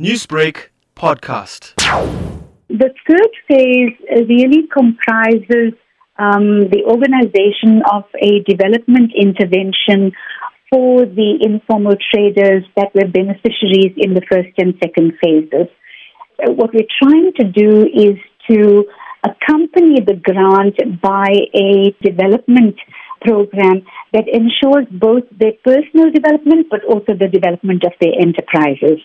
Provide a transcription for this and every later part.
Newsbreak podcast. The third phase really comprises um, the organization of a development intervention for the informal traders that were beneficiaries in the first and second phases. What we're trying to do is to accompany the grant by a development program that ensures both their personal development but also the development of their enterprises.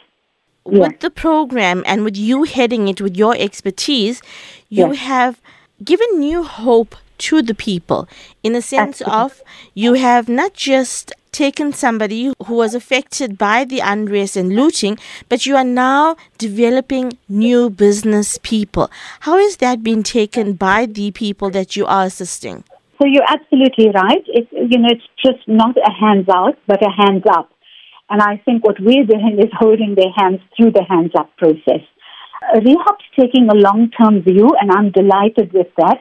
With the program and with you heading it with your expertise, you Yes. have given new hope to the people in the sense Absolutely. of you have not just taken somebody who was affected by the unrest and looting, but you are now developing new business people. How is that being taken by the people that you are assisting? So you're absolutely right. It's you know it's just not a hands out, but a hands up. And I think what we're doing is holding their hands through the hands up process. REHOP's taking a long term view, and I'm delighted with that.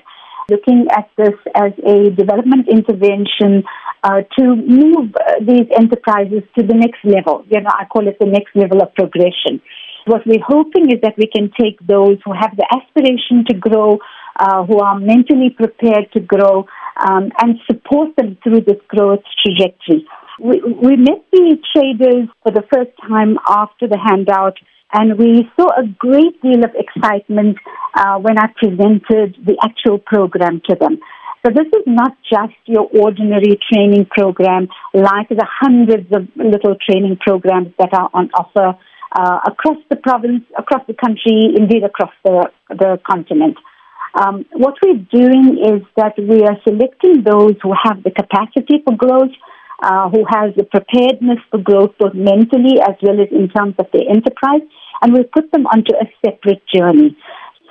Looking at this as a development intervention uh, to move uh, these enterprises to the next level. You know, I call it the next level of progression. What we're hoping is that we can take those who have the aspiration to grow, uh, who are mentally prepared to grow, um, and support them through this growth trajectory. We, we met the traders for the first time after the handout, and we saw a great deal of excitement uh, when I presented the actual program to them. So this is not just your ordinary training program like the hundreds of little training programs that are on offer uh, across the province, across the country, indeed across the, the continent. Um, what we're doing is that we are selecting those who have the capacity for growth, uh, who has the preparedness for growth both mentally as well as in terms of their enterprise, and we put them onto a separate journey.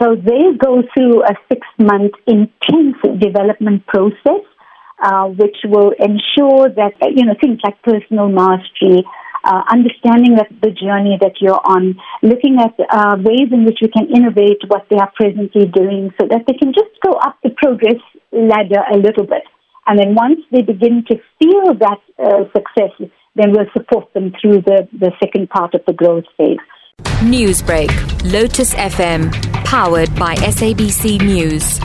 So they go through a six month intense development process, uh, which will ensure that, you know, things like personal mastery, uh, understanding that the journey that you're on, looking at uh, ways in which we can innovate what they are presently doing so that they can just go up the progress ladder a little bit. And then once they begin to feel that uh, success, then we'll support them through the, the second part of the growth phase. Newsbreak, Lotus FM, powered by SABC News.